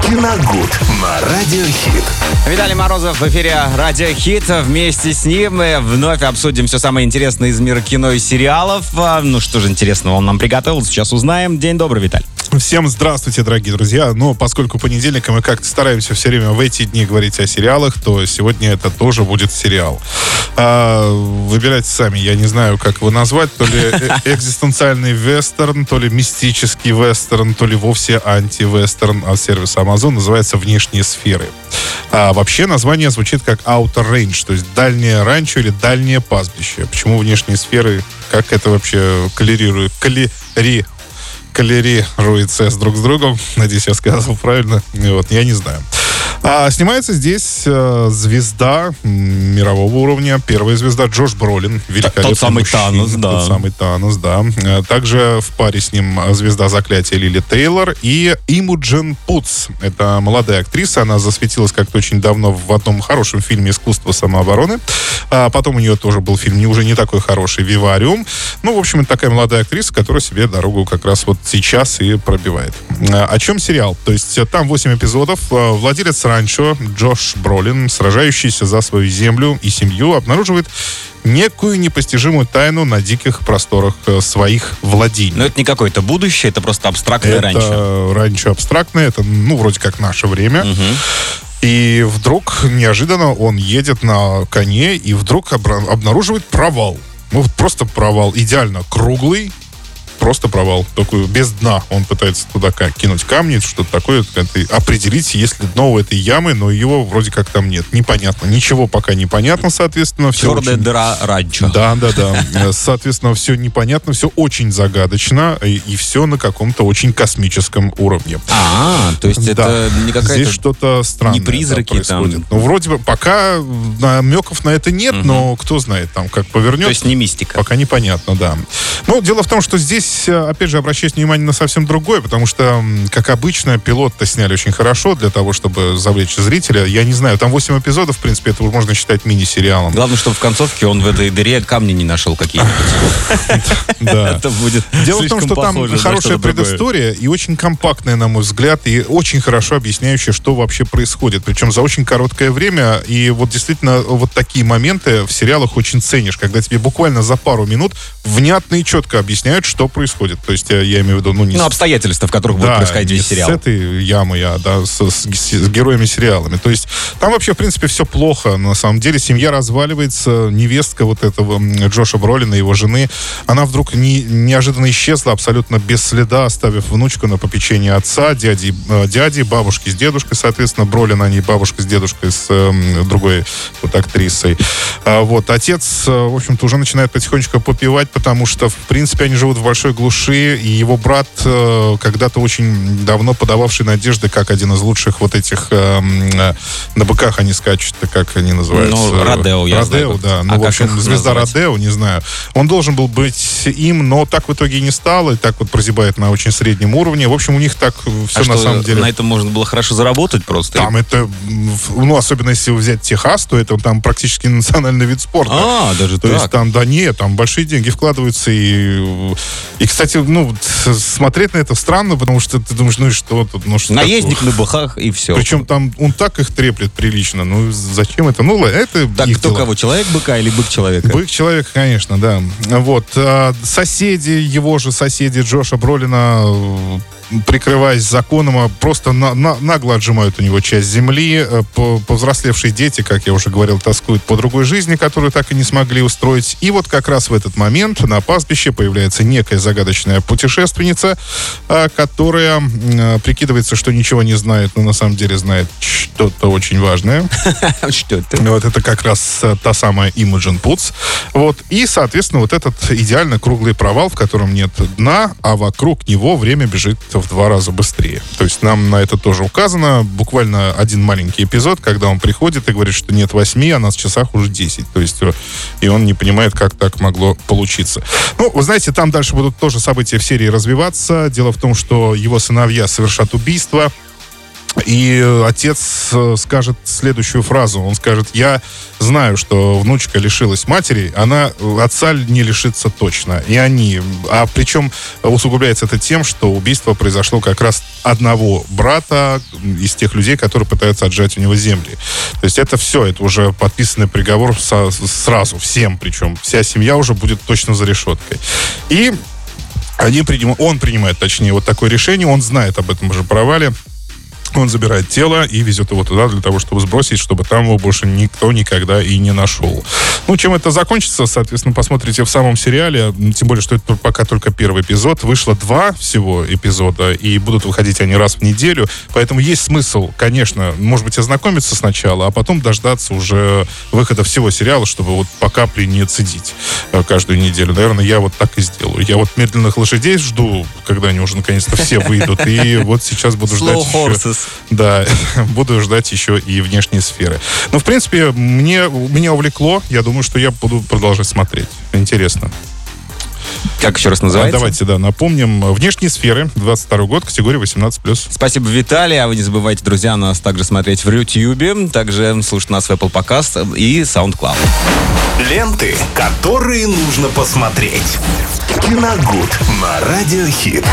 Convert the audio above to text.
Киногуд на Радиохит. Виталий Морозов в эфире Радио Хит. Вместе с ним мы вновь обсудим все самое интересное из мира кино и сериалов. А, Ну что же интересного он нам приготовил, сейчас узнаем. День добрый, Виталий. Всем здравствуйте, дорогие друзья. Ну, поскольку понедельник, мы как-то стараемся все время в эти дни говорить о сериалах, то сегодня это тоже будет сериал. А, выбирайте сами, я не знаю, как его назвать. То ли э- экзистенциальный вестерн, то ли мистический вестерн, то ли вовсе анти-вестерн от сервиса Amazon. Называется «Внешние сферы». А вообще название звучит как Outer Range, то есть дальнее ранчо или дальнее пастбище. Почему внешние сферы? Как это вообще коллерирует? Коллери коллерируется с друг с другом. Надеюсь, я сказал правильно. Вот, я не знаю. А снимается здесь э, звезда мирового уровня, первая звезда Джош Бролин, великолепный Тот самый мужчина, Танос, да. Тот самый Танос, да. Э, Также в паре с ним звезда заклятия Лили Тейлор и Имуджен Путс. Это молодая актриса, она засветилась как-то очень давно в одном хорошем фильме «Искусство самообороны». А потом у нее тоже был фильм не уже не такой хороший «Вивариум». Ну, в общем, это такая молодая актриса, которая себе дорогу как раз вот сейчас и пробивает. А, О чем сериал? То есть э, там 8 эпизодов. Э, Владелец ранчо Джош Бролин, сражающийся за свою землю и семью, обнаруживает некую непостижимую тайну на диких просторах э, своих владений. Но это не какое-то будущее, это просто абстрактное это раньше. ранчо абстрактное, это, ну, вроде как наше время. И вдруг, неожиданно, он едет на коне и вдруг обнаруживает провал. Ну, вот просто провал. Идеально круглый, просто провал. Такой без дна. Он пытается туда кинуть камни, что-то такое. Это определить, есть ли дно у этой ямы, но его вроде как там нет. Непонятно. Ничего пока непонятно, соответственно. Все Черная очень- дыра ранчо. да, да, да. Э, Соответственно, все непонятно, все очень загадочно, и, и все на каком-то очень космическом уровне. А, то есть это Да. не какая-то... Здесь что-то странное не призраки да, происходит. там. Ну, вроде бы пока намеков на это нет, но кто знает, там как повернет. То есть не мистика. Пока непонятно, да. Ну, дело в том, что здесь, э, опять же, обращаюсь внимание на совсем другое, потому что, как обычно, пилот-то сняли очень хорошо для того, чтобы завлечь зрителя. Я не знаю, там 8 эпизодов, в принципе, это можно считать мини-сериалом. Главное, чтобы в концовке он в этой дыре камни не нашел какие-нибудь. Да. Это будет Дело в том, что там хорошая предыстория и очень компактная, на мой взгляд, и очень хорошо объясняющая, что вообще происходит. Причем за очень короткое время. И вот действительно вот такие моменты в сериалах очень ценишь, когда тебе буквально за пару минут внятно и четко объясняют, что происходит. То есть я, я имею в виду, ну, не Ну, с- обстоятельства, в которых будет да, происходить не весь сериал. с этой ямы я, да, с, с- с героями сериалами. То есть там вообще, в принципе, все плохо. На самом деле семья разваливается. Невестка вот этого Джоша Бролина, его жены, она вдруг не, неожиданно исчезла абсолютно без следа, оставив внучку на попечение отца, дяди, э, дяди, бабушки с дедушкой, соответственно, Бролин, они бабушка с дедушкой, с э, другой вот актрисой. А вот отец, э, в общем-то, уже начинает потихонечку попивать, потому что, в принципе, они живут в большой глуши, и его брат, э, когда-то очень давно подававший надежды, как один из лучших вот этих э, на быках они скачут, как они называются? Ну, Родео, я знаю, Родео, как. да. Ну, А в общем, звезда назвать? Родео, не знаю. Он должен был быть им, но так в итоге и не стал, и так вот прозябает на очень среднем уровне. В общем, у них так все А на что, самом деле... на этом можно было хорошо заработать просто? Там это, ну, особенно если взять Техас, то это там практически национальный вид спорта. А, даже То так. есть там, да нет, там большие деньги вкладываются. И, и кстати, ну, смотреть на это странно, потому что ты думаешь, ну и что тут? Ну, что Наездник такого? на быхах и все. Причем там он так их треплет прилично. Ну, зачем это? Ну, это Так кто дела. кого, человек быка или бык человека? Бык человек, конечно, да. Вот. а, Соседи, его же соседи Джоша Бролина, прикрываясь законом, а просто на- на- нагло отжимают у него часть земли. Э, по- Повзрослевшие дети, как я уже говорил, тоскуют по другой жизни, которую так и не смогли устроить. И вот как раз в этот момент на пастбище появляется некая загадочная путешественница, а, которая э, прикидывается, что ничего не знает, но на самом деле знает что-то очень важное. Что это? Вот это как раз э, та самая Imogen Putz. Вот. И, соответственно, вот этот идеально круглый провал, в котором нет дна, а вокруг него время бежит в два раза быстрее. То есть нам на это тоже указано. Буквально один маленький эпизод, когда он приходит и говорит, что нет восьми, а на часах уже 10. То есть э, и он не понимает, как так могло получиться. Ну, вы знаете, там дальше будут тоже события в серии развиваться. Дело в том, что его сыновья совершат убийство. И отец э, скажет следующую фразу. Он скажет, я знаю, что внучка лишилась матери, она отца не лишится точно. И они. А причем усугубляется это тем, что убийство произошло как раз одного брата из тех людей, которые пытаются отжать у него земли. То есть это все, это уже подписанный приговор со, сразу, всем причем. Вся семья уже будет точно за решеткой. И они приним, он принимает, точнее, вот такое решение, он знает об этом уже провале. Он забирает тело и везет его туда для того, чтобы сбросить, чтобы там его больше никто никогда и не нашел. Ну, чем это закончится, соответственно, посмотрите в самом сериале. Тем более, что это пока только первый эпизод. Вышло два всего эпизода, и будут выходить они раз в неделю. Поэтому есть смысл, конечно, может быть, ознакомиться сначала, а потом дождаться уже выхода всего сериала, чтобы вот по капле не цедить каждую неделю. Наверное, я вот так и сделаю. Я вот медленных лошадей жду, когда они уже наконец-то все выйдут. И вот сейчас буду ждать еще да, буду ждать еще и внешние сферы. Но, в принципе, мне, меня увлекло. Я думаю, что я буду продолжать смотреть. Интересно. Как еще раз называется? А, давайте, да, напомним. Внешние сферы, 22 год, категория 18+. Спасибо, Виталий. А вы не забывайте, друзья, нас также смотреть в YouTube, также слушать нас в Apple Podcast и SoundCloud. Ленты, которые нужно посмотреть. Киногуд на Радиохит.